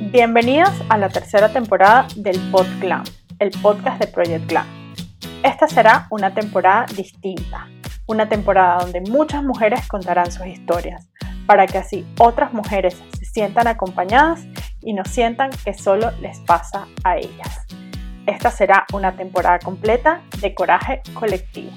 Bienvenidos a la tercera temporada del PodClan, el podcast de Project Clan. Esta será una temporada distinta, una temporada donde muchas mujeres contarán sus historias, para que así otras mujeres se sientan acompañadas y no sientan que solo les pasa a ellas. Esta será una temporada completa de coraje colectivo.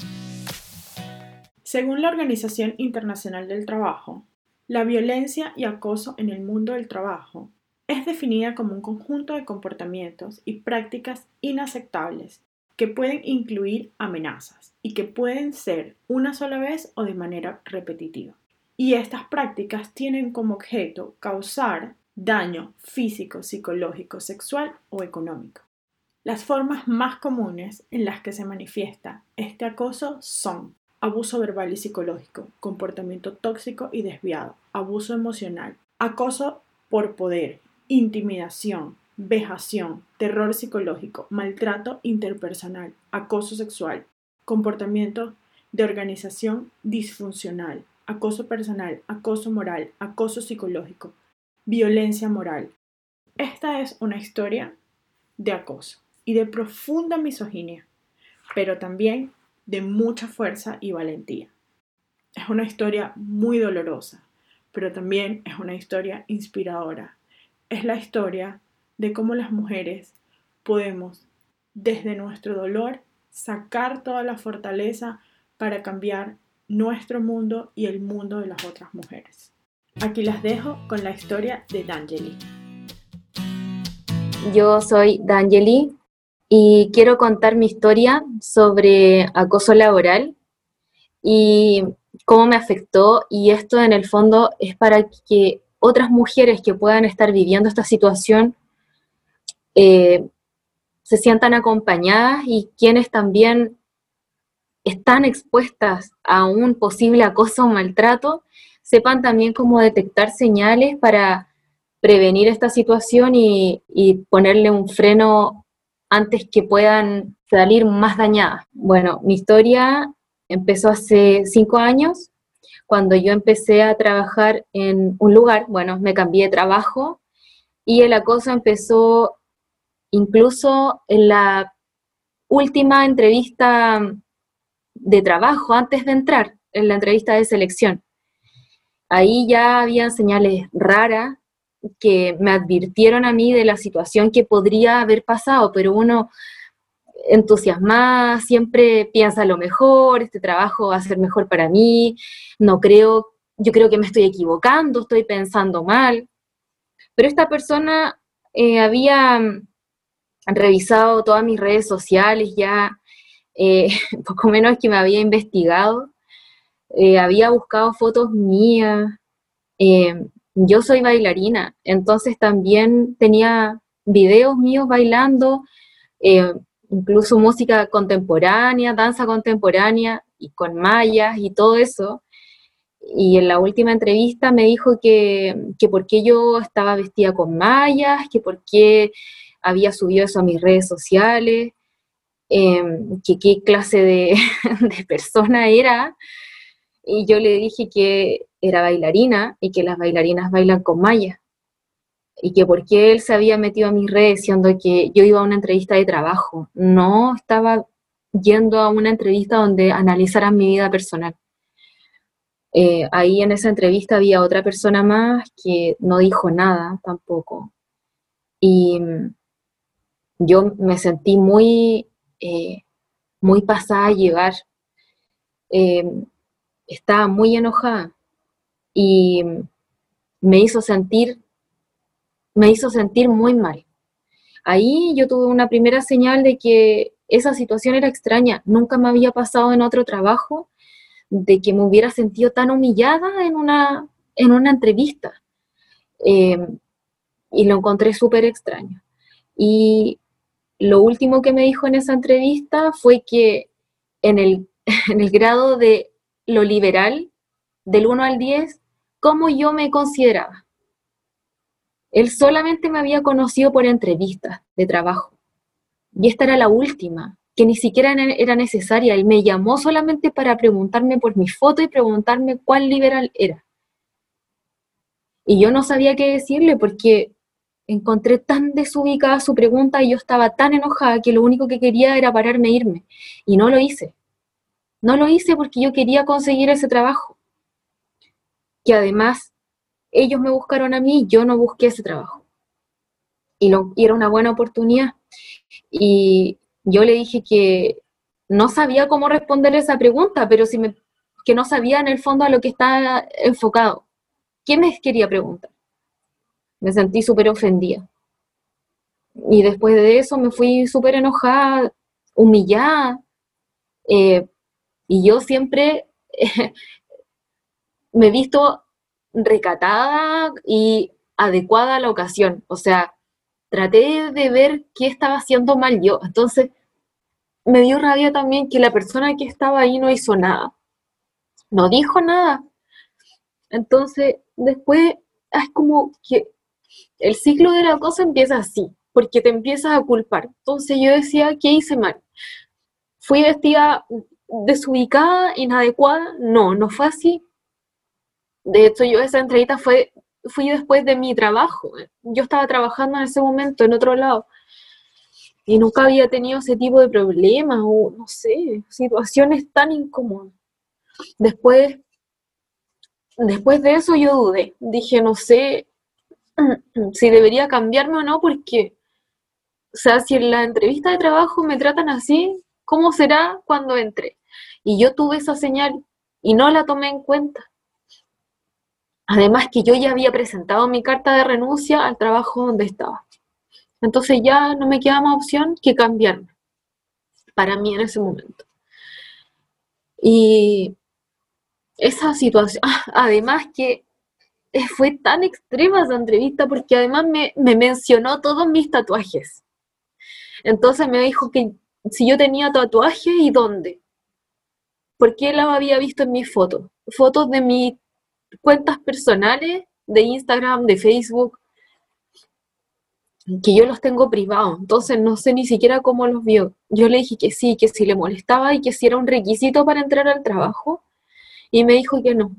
Según la Organización Internacional del Trabajo, la violencia y acoso en el mundo del trabajo es definida como un conjunto de comportamientos y prácticas inaceptables que pueden incluir amenazas y que pueden ser una sola vez o de manera repetitiva. Y estas prácticas tienen como objeto causar daño físico, psicológico, sexual o económico. Las formas más comunes en las que se manifiesta este acoso son abuso verbal y psicológico, comportamiento tóxico y desviado, abuso emocional, acoso por poder, intimidación, vejación, terror psicológico, maltrato interpersonal, acoso sexual, comportamiento de organización disfuncional, acoso personal, acoso moral, acoso psicológico, violencia moral. Esta es una historia de acoso y de profunda misoginia, pero también de mucha fuerza y valentía. Es una historia muy dolorosa, pero también es una historia inspiradora es la historia de cómo las mujeres podemos, desde nuestro dolor, sacar toda la fortaleza para cambiar nuestro mundo y el mundo de las otras mujeres. Aquí las dejo con la historia de D'Angeli. Yo soy D'Angeli y quiero contar mi historia sobre acoso laboral y cómo me afectó y esto en el fondo es para que otras mujeres que puedan estar viviendo esta situación eh, se sientan acompañadas y quienes también están expuestas a un posible acoso o maltrato, sepan también cómo detectar señales para prevenir esta situación y, y ponerle un freno antes que puedan salir más dañadas. Bueno, mi historia empezó hace cinco años cuando yo empecé a trabajar en un lugar, bueno, me cambié de trabajo y el acoso empezó incluso en la última entrevista de trabajo, antes de entrar, en la entrevista de selección. Ahí ya había señales raras que me advirtieron a mí de la situación que podría haber pasado, pero uno entusiasmada, siempre piensa lo mejor, este trabajo va a ser mejor para mí, no creo, yo creo que me estoy equivocando, estoy pensando mal. Pero esta persona eh, había mm, revisado todas mis redes sociales ya, eh, poco menos que me había investigado, eh, había buscado fotos mías. yo soy bailarina, entonces también tenía videos míos bailando, incluso música contemporánea, danza contemporánea y con mallas y todo eso. Y en la última entrevista me dijo que, que por qué yo estaba vestida con mallas, que por qué había subido eso a mis redes sociales, em, que qué clase de, de persona era. Y yo le dije que era bailarina y que las bailarinas bailan con mallas y que por qué él se había metido a mis redes siendo que yo iba a una entrevista de trabajo, no estaba yendo a una entrevista donde analizaran mi vida personal. Eh, ahí en esa entrevista había otra persona más que no dijo nada tampoco. Y mm, yo me sentí muy, eh, muy pasada a llevar. Eh, estaba muy enojada y mm, me hizo sentir me hizo sentir muy mal. Ahí yo tuve una primera señal de que esa situación era extraña, nunca me había pasado en otro trabajo de que me hubiera sentido tan humillada en una, en una entrevista. Eh, y lo encontré súper extraño. Y lo último que me dijo en esa entrevista fue que en el, en el grado de lo liberal, del 1 al 10, cómo yo me consideraba. Él solamente me había conocido por entrevistas de trabajo. Y esta era la última, que ni siquiera era necesaria. Él me llamó solamente para preguntarme por mi foto y preguntarme cuál liberal era. Y yo no sabía qué decirle porque encontré tan desubicada su pregunta y yo estaba tan enojada que lo único que quería era pararme e irme. Y no lo hice. No lo hice porque yo quería conseguir ese trabajo. Que además ellos me buscaron a mí, yo no busqué ese trabajo. Y, era una buena oportunidad. Y yo le dije que no sabía cómo responder esa pregunta, pero que no sabía en el fondo a lo que estaba enfocado. ¿Qué me quería preguntar? Me sentí súper ofendida. Y después de eso me fui súper enojada, humillada. Eh, y yo siempre me he visto recatada y adecuada a la ocasión. O sea, traté de ver qué estaba haciendo mal yo. Entonces, me dio rabia también que la persona que estaba ahí no hizo nada. No dijo nada. Entonces, después es como que el ciclo de la cosa empieza así, porque te empiezas a culpar. Entonces yo decía, ¿qué hice mal? ¿Fui vestida desubicada, inadecuada? No, no fue así. De hecho, yo esa entrevista fue, fui después de mi trabajo. Yo estaba trabajando en ese momento en otro lado y nunca había tenido ese tipo de problemas o, no sé, situaciones tan incómodas. Después, después de eso yo dudé. Dije, no sé si debería cambiarme o no, porque, o sea, si en la entrevista de trabajo me tratan así, ¿cómo será cuando entre? Y yo tuve esa señal y no la tomé en cuenta. Además que yo ya había presentado mi carta de renuncia al trabajo donde estaba. Entonces ya no me queda más opción que cambiarme para mí en ese momento. Y esa situación, además que fue tan extrema esa entrevista porque además me, me mencionó todos mis tatuajes. Entonces me dijo que si yo tenía tatuajes y dónde. Porque él lo había visto en mis fotos. Fotos de mis cuentas personales de Instagram, de Facebook, que yo los tengo privados, entonces no sé ni siquiera cómo los vio. Yo le dije que sí, que si le molestaba y que si era un requisito para entrar al trabajo, y me dijo que no.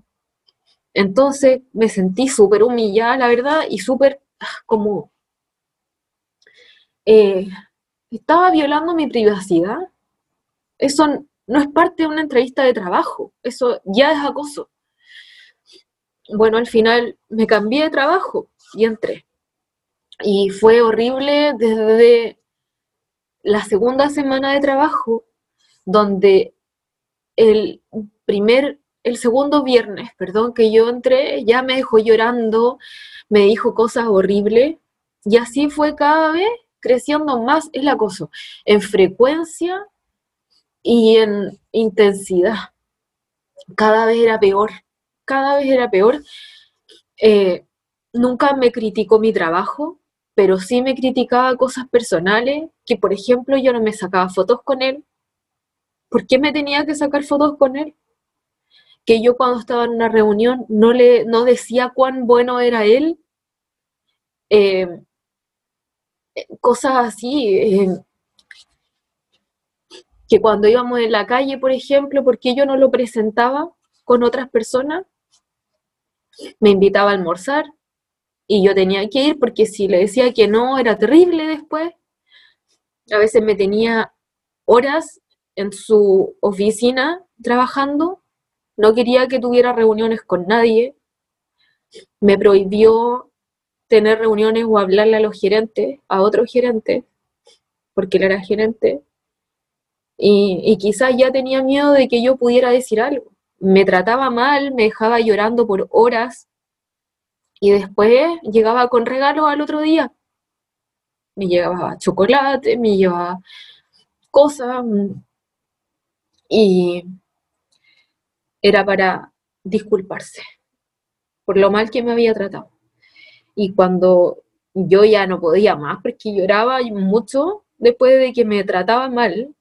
Entonces me sentí súper humillada, la verdad, y súper ah, como... Eh, estaba violando mi privacidad. Eso no es parte de una entrevista de trabajo, eso ya es acoso bueno, al final me cambié de trabajo y entré. Y fue horrible desde la segunda semana de trabajo, donde el primer, el segundo viernes, perdón, que yo entré, ya me dejó llorando, me dijo cosas horribles, y así fue cada vez creciendo más el acoso, en frecuencia y en intensidad. Cada vez era peor cada vez era peor. Eh, nunca me criticó mi trabajo, pero sí me criticaba cosas personales, que por ejemplo yo no me sacaba fotos con él. ¿Por qué me tenía que sacar fotos con él? Que yo cuando estaba en una reunión no le no decía cuán bueno era él. Eh, cosas así. Eh, que cuando íbamos en la calle, por ejemplo, porque yo no lo presentaba con otras personas, me invitaba a almorzar y yo tenía que ir porque si le decía que no era terrible después. A veces me tenía horas en su oficina trabajando, no quería que tuviera reuniones con nadie, me prohibió tener reuniones o hablarle a los gerentes, a otros gerentes, porque él era gerente, y, y quizás ya tenía miedo de que yo pudiera decir algo me trataba mal, me dejaba llorando por horas y después llegaba con regalos al otro día. Me llevaba chocolate, me llevaba cosas y era para disculparse por lo mal que me había tratado. Y cuando yo ya no podía más porque lloraba mucho después de que me trataba mal,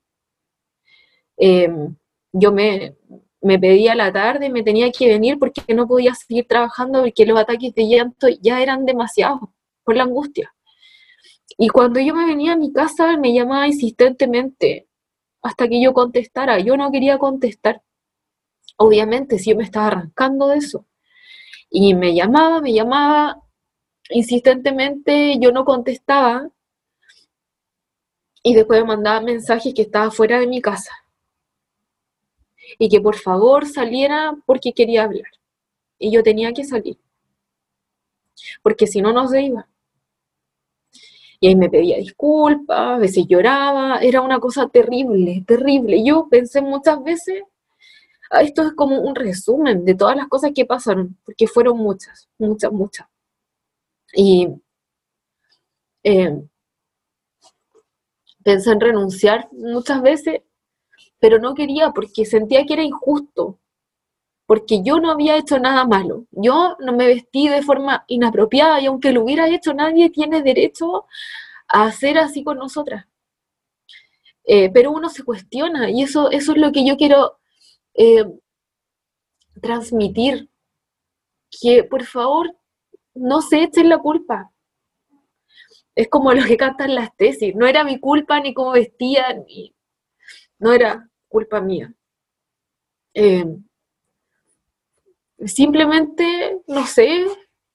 em, yo me, me pedía la tarde, me tenía que venir porque no podía seguir trabajando porque los ataques de llanto ya eran demasiados por la angustia. Y cuando yo me venía a mi casa, me llamaba insistentemente hasta que yo contestara. Yo no quería contestar. Obviamente, si yo me estaba arrancando de eso. Y me llamaba, me llamaba, insistentemente yo no contestaba y después me mandaba mensajes que estaba fuera de mi casa y que por favor saliera porque quería hablar. Y yo tenía que salir, porque si no, no se iba. Y ahí me pedía disculpas, a veces lloraba, era una cosa terrible, terrible. Yo pensé muchas veces, ah, esto es como un resumen de todas las cosas que pasaron, porque fueron muchas, muchas, muchas. Y eh, pensé en renunciar muchas veces, pero no quería porque sentía que era injusto, porque yo no había hecho nada malo, yo no me vestí de forma inapropiada y aunque lo hubiera hecho, nadie tiene derecho a hacer así con nosotras. Eh, pero uno se cuestiona y eso, eso es lo que yo quiero eh, transmitir, que por favor no se echen la culpa. Es como lo que cantan las tesis. No era mi culpa ni cómo vestía, ni... no era culpa mía. Eh, simplemente, no sé,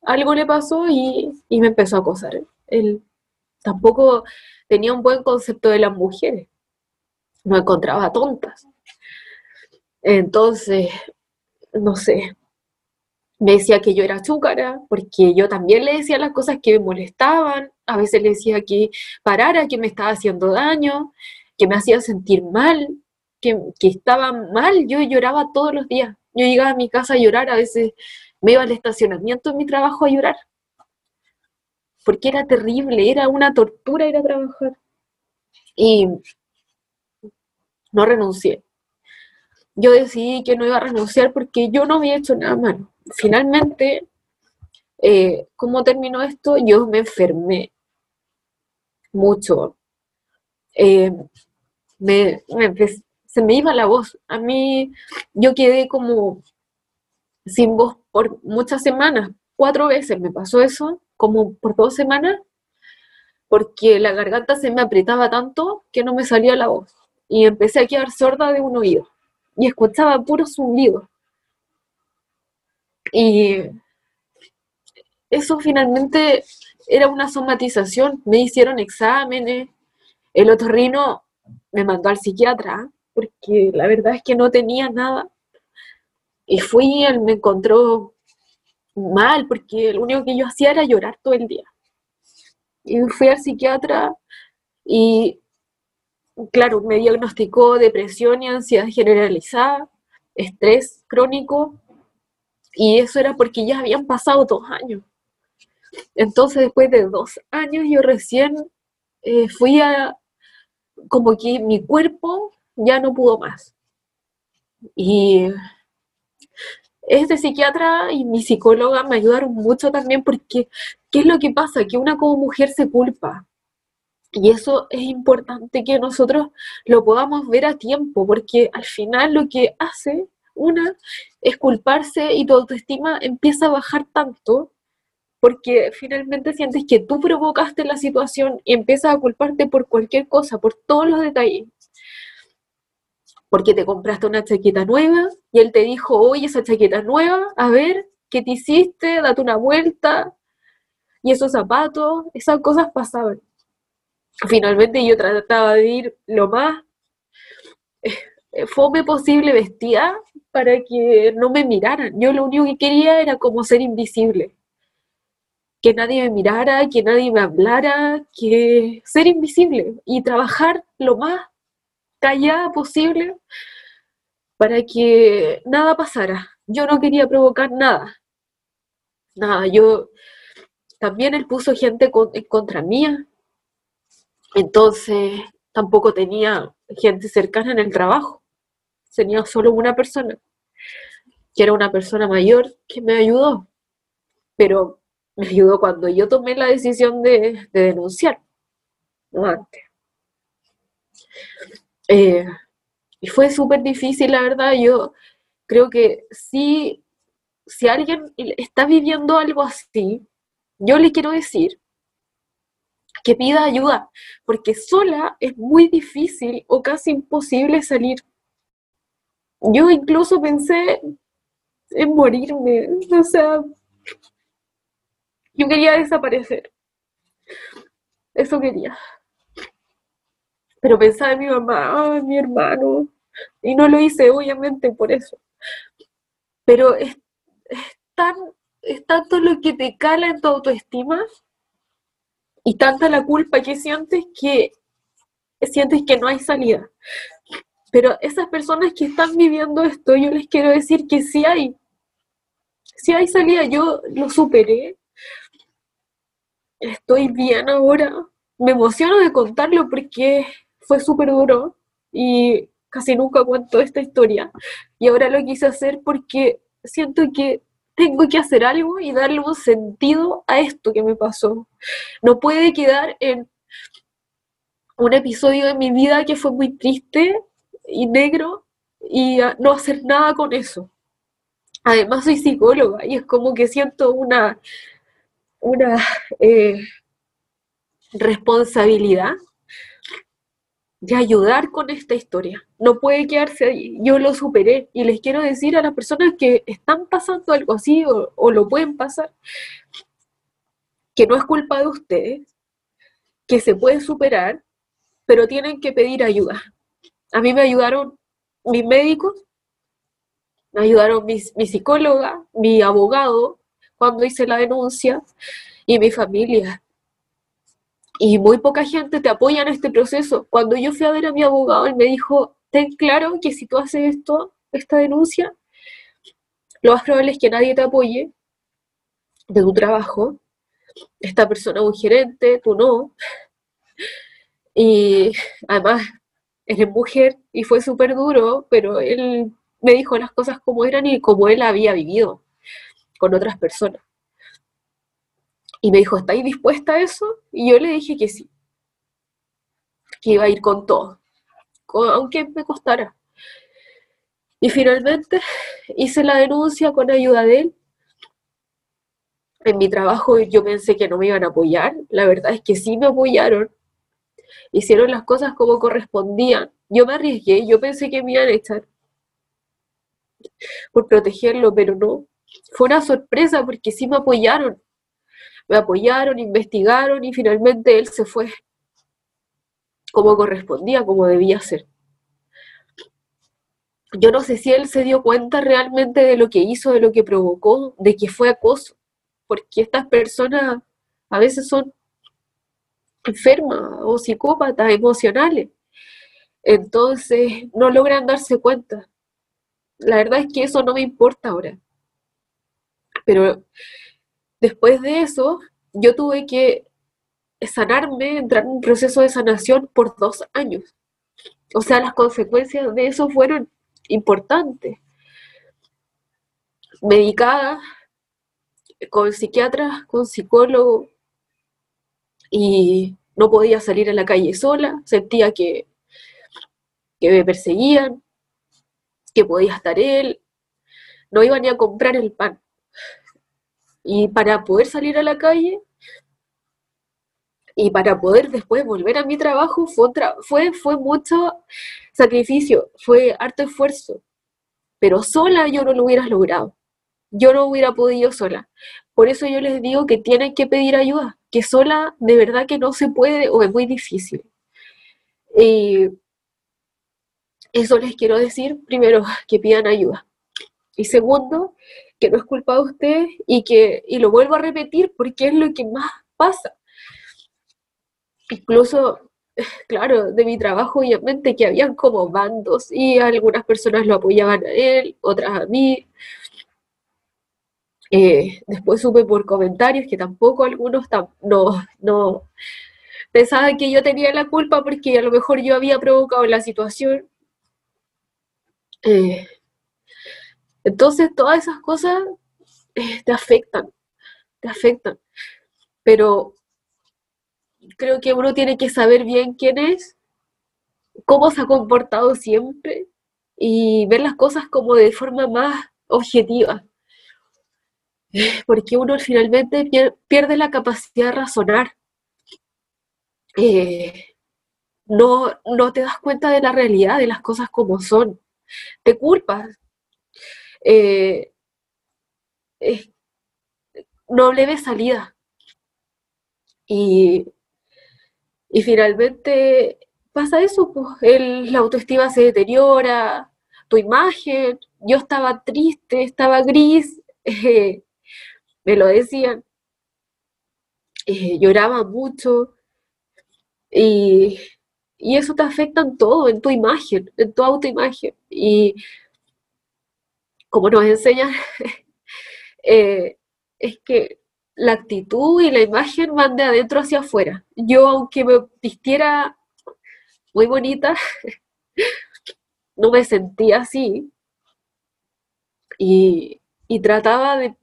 algo le pasó y, me empezó a acosar. Él tampoco tenía un buen concepto de las mujeres. No encontraba tontas. Entonces, no sé, me decía que yo era chúcara, porque yo también le decía las cosas que me molestaban, a veces le decía que parara, que me estaba haciendo daño, que me hacía sentir mal, que, estaba mal, yo lloraba todos los días. Yo llegaba a mi casa a llorar, a veces me iba al estacionamiento en mi trabajo a llorar, porque era terrible, era una tortura ir a trabajar. Y no renuncié. Yo decidí que no iba a renunciar porque yo no había hecho nada malo finalmente, eh, ¿cómo terminó esto? Yo me enfermé mucho. Eh, se me iba la voz. A mí, yo quedé como sin voz por muchas semanas. Cuatro veces me pasó eso, como por dos semanas, porque la garganta se me apretaba tanto que no me salía la voz. Y empecé a quedar sorda de un oído. Y escuchaba puros zumbidos. Y eso finalmente era una somatización. Me hicieron exámenes. El otorrino me mandó al psiquiatra porque la verdad es que no tenía nada. Y fui, él me encontró mal porque lo único que yo hacía era llorar todo el día. Y fui al psiquiatra y, claro, me diagnosticó depresión y ansiedad generalizada, estrés crónico y eso era porque ya habían pasado dos años. Entonces, después de dos años, yo recién eh, fui a, como que mi cuerpo ya no pudo más. Y este psiquiatra y mi psicóloga me ayudaron mucho también porque, ¿qué es lo que pasa? Que una como mujer se culpa. Y eso es importante que nosotros lo podamos ver a tiempo, porque al final lo que hace una es culparse y tu autoestima empieza a bajar tanto porque finalmente sientes que tú provocaste la situación y empiezas a culparte por cualquier cosa, por todos los detalles. Porque te compraste una chaqueta nueva y él te dijo, oye, esa chaqueta nueva, a ver, ¿qué te hiciste? Date una vuelta. Y esos zapatos, esas cosas pasaban. Finalmente yo trataba de ir lo más eh, fome posible vestida para que no me miraran. Yo lo único que quería era como ser invisible. Que nadie me mirara, que nadie me hablara, que ser invisible y trabajar lo más callada posible para que nada pasara. Yo no quería provocar nada. Nada, yo también él puso gente en contra mía. Entonces tampoco tenía gente cercana en el trabajo tenía solo una persona, que era una persona mayor que me ayudó, pero me ayudó cuando yo tomé la decisión de, denunciar, no antes. Eh, y fue súper difícil, la verdad, yo creo que si, si alguien está viviendo algo así, yo le quiero decir que pida ayuda, porque sola es muy difícil o casi imposible salir yo incluso pensé en morirme, o sea, Yo quería desaparecer. Eso quería. Pero pensaba en mi mamá, en mi hermano, y no lo hice, obviamente, por eso. Pero es, tan, es tanto lo que te cala en tu autoestima y tanta la culpa que sientes que sientes que no hay salida. Pero esas personas que están viviendo esto, yo les quiero decir que sí hay. Sí hay salida, yo lo superé. Estoy bien ahora. Me emociono de contarlo porque fue súper duro y casi nunca cuento esta historia. Y ahora lo quise hacer porque siento que tengo que hacer algo y darle un sentido a esto que me pasó. No puede quedar en un episodio de mi vida que fue muy triste y negro y no hacer nada con eso. Además soy psicóloga y es como que siento una, una eh, responsabilidad de ayudar con esta historia. No puede quedarse ahí. Yo lo superé y les quiero decir a las personas que están pasando algo así o, lo pueden pasar, que no es culpa de ustedes, que se puede superar, pero tienen que pedir ayuda. A mí me ayudaron mis médicos, me ayudaron mi, mi psicóloga, mi abogado cuando hice la denuncia y mi familia. Y muy poca gente te apoya en este proceso. Cuando yo fui a ver a mi abogado, él me dijo, ten claro que si tú haces esto, esta denuncia, lo más probable es que nadie te apoye de tu trabajo. Esta persona es un gerente, tú no. Y además, eres mujer y fue súper duro, pero él me dijo las cosas como eran y como él había vivido con otras personas. Y me dijo, ¿estáis dispuesta a eso? Y yo le dije que sí, que iba a ir con todo, aunque me costara. Y finalmente hice la denuncia con ayuda de él. En mi trabajo yo pensé que no me iban a apoyar, la verdad es que sí me apoyaron, hicieron las cosas como correspondían. Yo me arriesgué, yo pensé que me iban a echar por protegerlo, pero no. Fue una sorpresa porque sí me apoyaron. Me apoyaron, investigaron y finalmente él se fue como correspondía, como debía ser. Yo no sé si él se dio cuenta realmente de lo que hizo, de lo que provocó, de que fue acoso, porque estas personas a veces son enfermas o psicópatas emocionales. Entonces no logran darse cuenta. La verdad es que eso no me importa ahora. Pero después de eso, yo tuve que sanarme, entrar en un proceso de sanación por dos años. O sea, las consecuencias de eso fueron importantes. Medicada, con psiquiatras, con psicólogo, y no podía salir a la calle sola, sentía que, que me perseguían, que podía estar él, no iba ni a comprar el pan. Y para poder salir a la calle y para poder después volver a mi trabajo fue, fue, fue mucho sacrificio, fue harto esfuerzo, pero sola yo no lo hubiera logrado. Yo no hubiera podido sola. Por eso yo les digo que tienen que pedir ayuda, que sola de verdad que no se puede o es muy difícil. Y eso les quiero decir, primero, que pidan ayuda. Y segundo, que no es culpa de ustedes y que, y lo vuelvo a repetir porque es lo que más pasa. Incluso, claro, de mi trabajo, obviamente, que habían como bandos y algunas personas lo apoyaban a él, otras a mí, eh, después supe por comentarios que tampoco algunos no, no pensaban que yo tenía la culpa porque a lo mejor yo había provocado la situación. Eh, entonces todas esas cosas eh, te afectan, te afectan. Pero creo que uno tiene que saber bien quién es, cómo se ha comportado siempre y ver las cosas como de forma más objetiva porque uno finalmente pierde la capacidad de razonar. Eh, no, no te das cuenta de la realidad, de las cosas como son. Te culpas. Eh, no le ves salida. Y, y finalmente pasa eso, pues la autoestima se deteriora, tu imagen, yo estaba triste, estaba gris, eh, me lo decían, eh, lloraba mucho y, y, eso te afecta en todo, en tu imagen, en tu autoimagen. Y como nos enseñan, eh, es que la actitud y la imagen van de adentro hacia afuera. Yo, aunque me vistiera muy bonita, no me sentía así. Y, y trataba de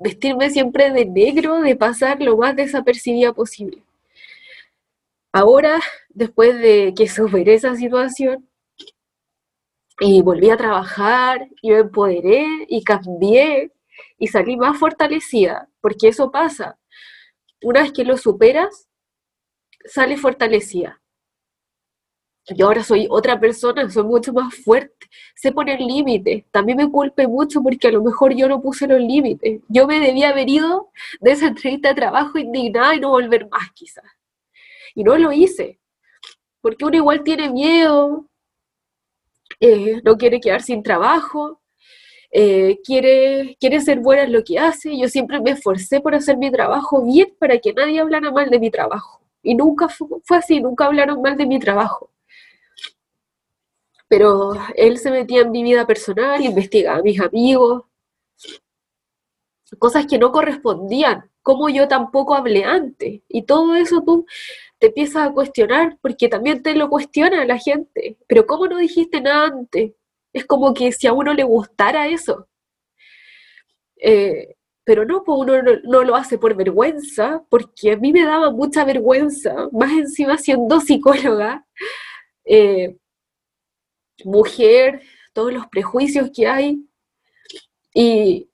vestirme siempre de negro, de pasar lo más desapercibida posible. Ahora, después de que superé esa situación y volví a trabajar y me empoderé y cambié y salí más fortalecida, porque eso pasa. Una vez que lo superas, sales fortalecida. Yo ahora soy otra persona, soy mucho más fuerte, sé poner límites. También me culpe mucho porque a lo mejor yo no puse los límites. Yo me debía haber ido de esa entrevista de trabajo indignada y no volver más quizás. Y no lo hice, porque uno igual tiene miedo, eh, no quiere quedar sin trabajo, eh, quiere, quiere ser buena en lo que hace. Yo siempre me esforcé por hacer mi trabajo bien para que nadie hablara mal de mi trabajo. Y nunca fue así, nunca hablaron mal de mi trabajo pero él se metía en mi vida personal, investigaba a mis amigos, cosas que no correspondían, como yo tampoco hablé antes. Y todo eso tú te empiezas a cuestionar, porque también te lo cuestiona la gente. Pero ¿cómo no dijiste nada antes? Es como que si a uno le gustara eso. Eh, pero no, pues uno no, lo hace por vergüenza, porque a mí me daba mucha vergüenza, más encima siendo psicóloga. Eh, mujer, todos los prejuicios que hay. Y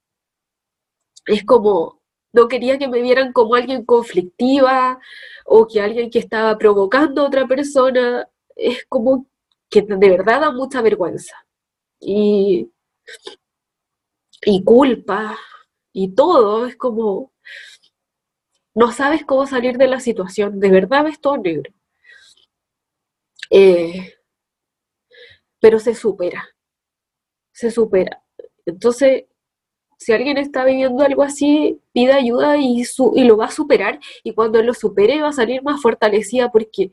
es como, no quería que me vieran como alguien conflictiva o que alguien que estaba provocando a otra persona. Es como que de verdad da mucha vergüenza. Y, y culpa y todo. Es como, no sabes cómo salir de la situación. De verdad ves todo negro. Eh, pero se supera, se supera. Entonces, si alguien está viviendo algo así, pide ayuda y, y lo va a superar y cuando lo supere va a salir más fortalecida porque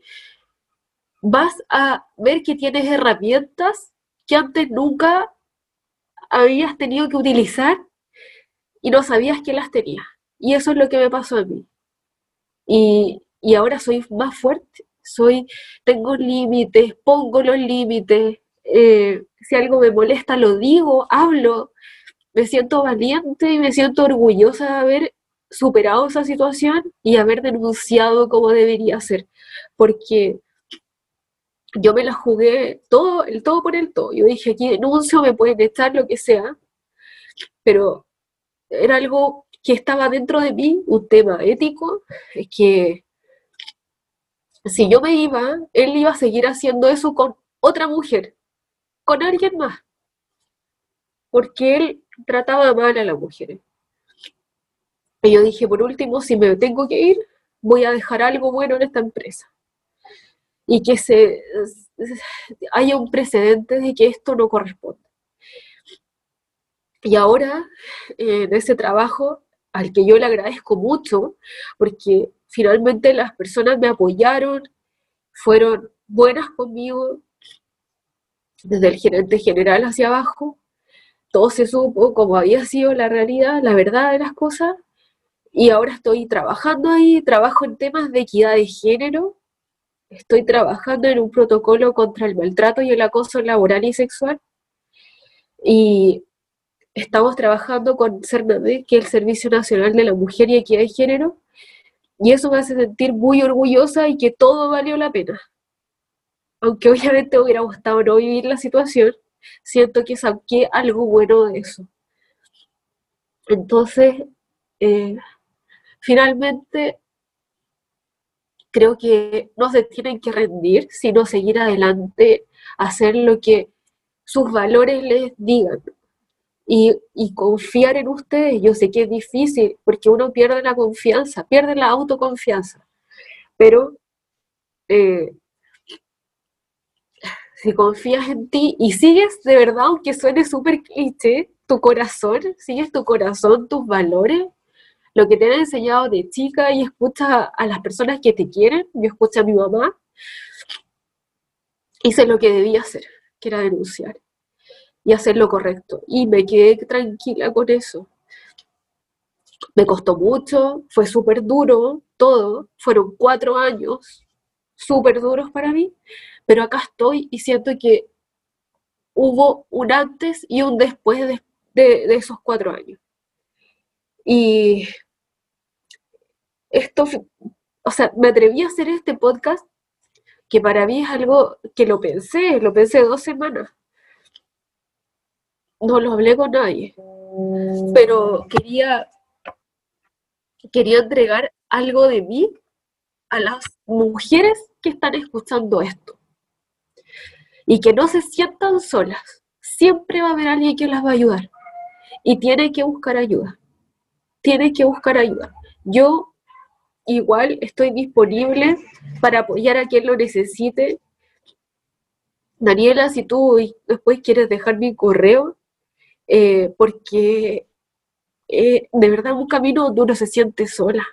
vas a ver que tienes herramientas que antes nunca habías tenido que utilizar y no sabías que las tenías. Y eso es lo que me pasó a mí. Y, y ahora soy más fuerte, soy, tengo límites, pongo los límites, eh, si algo me molesta, lo digo, hablo, me siento valiente y me siento orgullosa de haber superado esa situación y haber denunciado como debería ser, porque yo me la jugué todo, el todo por el todo. Yo dije, aquí denuncio, me pueden echar lo que sea, pero era algo que estaba dentro de mí, un tema ético, que si yo me iba, él iba a seguir haciendo eso con otra mujer con alguien más, porque él trataba mal a las mujeres. Y yo dije, por último, si me tengo que ir, voy a dejar algo bueno en esta empresa. Y que se haya un precedente de que esto no corresponde. Y ahora, en ese trabajo, al que yo le agradezco mucho, porque finalmente las personas me apoyaron, fueron buenas conmigo, desde el gerente general hacia abajo, todo se supo como había sido la realidad, la verdad de las cosas, y ahora estoy trabajando ahí, trabajo en temas de equidad de género, estoy trabajando en un protocolo contra el maltrato y el acoso laboral y sexual, y estamos trabajando con CERNAME, que es el Servicio Nacional de la Mujer y Equidad de Género, y eso me hace sentir muy orgullosa y que todo valió la pena. Aunque obviamente hubiera gustado no vivir la situación, siento que saqué algo bueno de eso. Entonces, eh, finalmente, creo que no se tienen que rendir, sino seguir adelante, hacer lo que sus valores les digan. Y, confiar en ustedes. Yo sé que es difícil porque uno pierde la confianza, pierde la autoconfianza. pero eh, si confías en ti y sigues de verdad, aunque suene súper cliché, tu corazón, sigues tu corazón, tus valores, lo que te han enseñado de chica y escucha a las personas que te quieren, yo escuché a mi mamá, hice lo que debía hacer, que era denunciar y hacer lo correcto. Y me quedé tranquila con eso. Me costó mucho, fue súper duro todo, fueron cuatro años súper duros para mí, pero acá estoy y siento que hubo un antes y un después de, de esos cuatro años. Y esto, o sea, me atreví a hacer este podcast que para mí es algo que lo pensé, lo pensé dos semanas. No lo hablé con nadie, pero quería, quería entregar algo de mí a las mujeres que están escuchando esto. Y que no se sientan solas. Siempre va a haber alguien que las va a ayudar. Y tiene que buscar ayuda. Tiene que buscar ayuda. Yo igual estoy disponible para apoyar a quien lo necesite. Daniela, si tú después quieres dejar mi correo, eh, porque eh, de verdad es un camino donde uno se siente sola.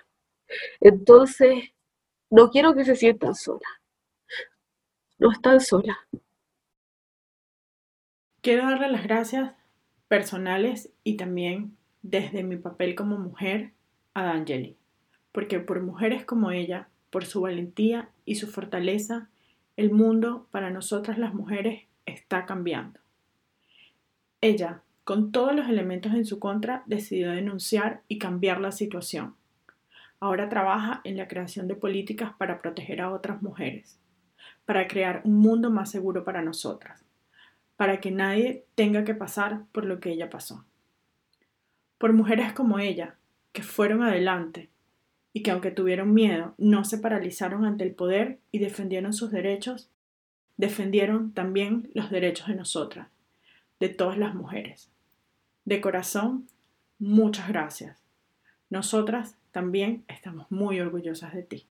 Entonces, no quiero que se sientan sola. No están sola. Quiero darle las gracias personales y también desde mi papel como mujer a D'Angeli porque por mujeres como ella, por su valentía y su fortaleza, el mundo para nosotras las mujeres está cambiando. Ella, con todos los elementos en su contra, decidió denunciar y cambiar la situación. Ahora trabaja en la creación de políticas para proteger a otras mujeres, para crear un mundo más seguro para nosotras, para que nadie tenga que pasar por lo que ella pasó. Por mujeres como ella, que fueron adelante, y que aunque tuvieron miedo, no se paralizaron ante el poder y defendieron sus derechos, defendieron también los derechos de nosotras, de todas las mujeres. De corazón, muchas gracias. Nosotras también estamos muy orgullosas de ti.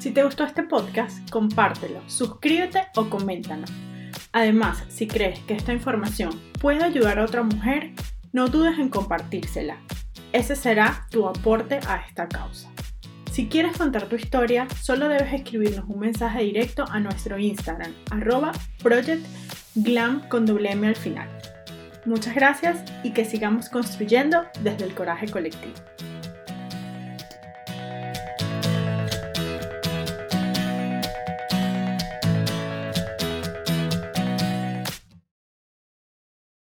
Si te gustó este podcast, compártelo, suscríbete o coméntanos. Además, si crees que esta información puede ayudar a otra mujer, no dudes en compartírsela. Ese será tu aporte a esta causa. Si quieres contar tu historia, solo debes escribirnos un mensaje directo a nuestro Instagram, arroba projectglam con al final. Muchas gracias y que sigamos construyendo desde el coraje colectivo.